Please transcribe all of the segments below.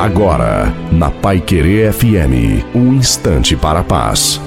Agora, na Pai Querer FM, um instante para a paz.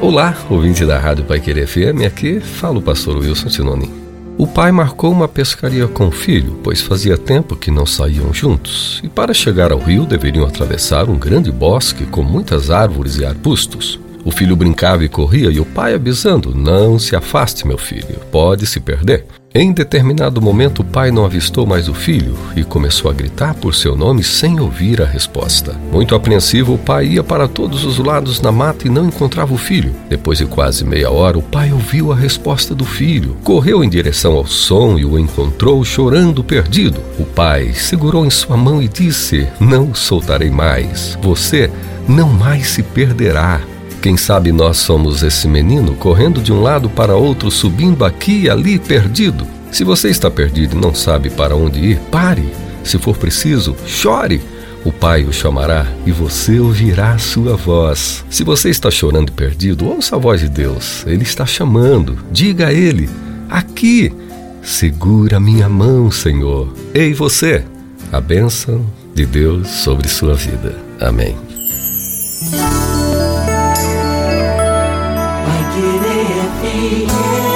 Olá, ouvinte da Rádio Pai Querer FM, aqui fala o pastor Wilson Tinoni. O pai marcou uma pescaria com o filho, pois fazia tempo que não saíam juntos, e para chegar ao rio deveriam atravessar um grande bosque com muitas árvores e arbustos. O filho brincava e corria e o pai avisando: Não se afaste, meu filho, pode se perder. Em determinado momento, o pai não avistou mais o filho e começou a gritar por seu nome sem ouvir a resposta. Muito apreensivo, o pai ia para todos os lados na mata e não encontrava o filho. Depois de quase meia hora, o pai ouviu a resposta do filho. Correu em direção ao som e o encontrou chorando perdido. O pai segurou em sua mão e disse: Não soltarei mais. Você não mais se perderá. Quem sabe nós somos esse menino correndo de um lado para outro, subindo aqui e ali, perdido. Se você está perdido e não sabe para onde ir, pare. Se for preciso, chore. O Pai o chamará e você ouvirá a sua voz. Se você está chorando e perdido, ouça a voz de Deus. Ele está chamando. Diga a Ele: Aqui, segura minha mão, Senhor. Ei, você! A bênção de Deus sobre sua vida. Amém. Vai querer FM.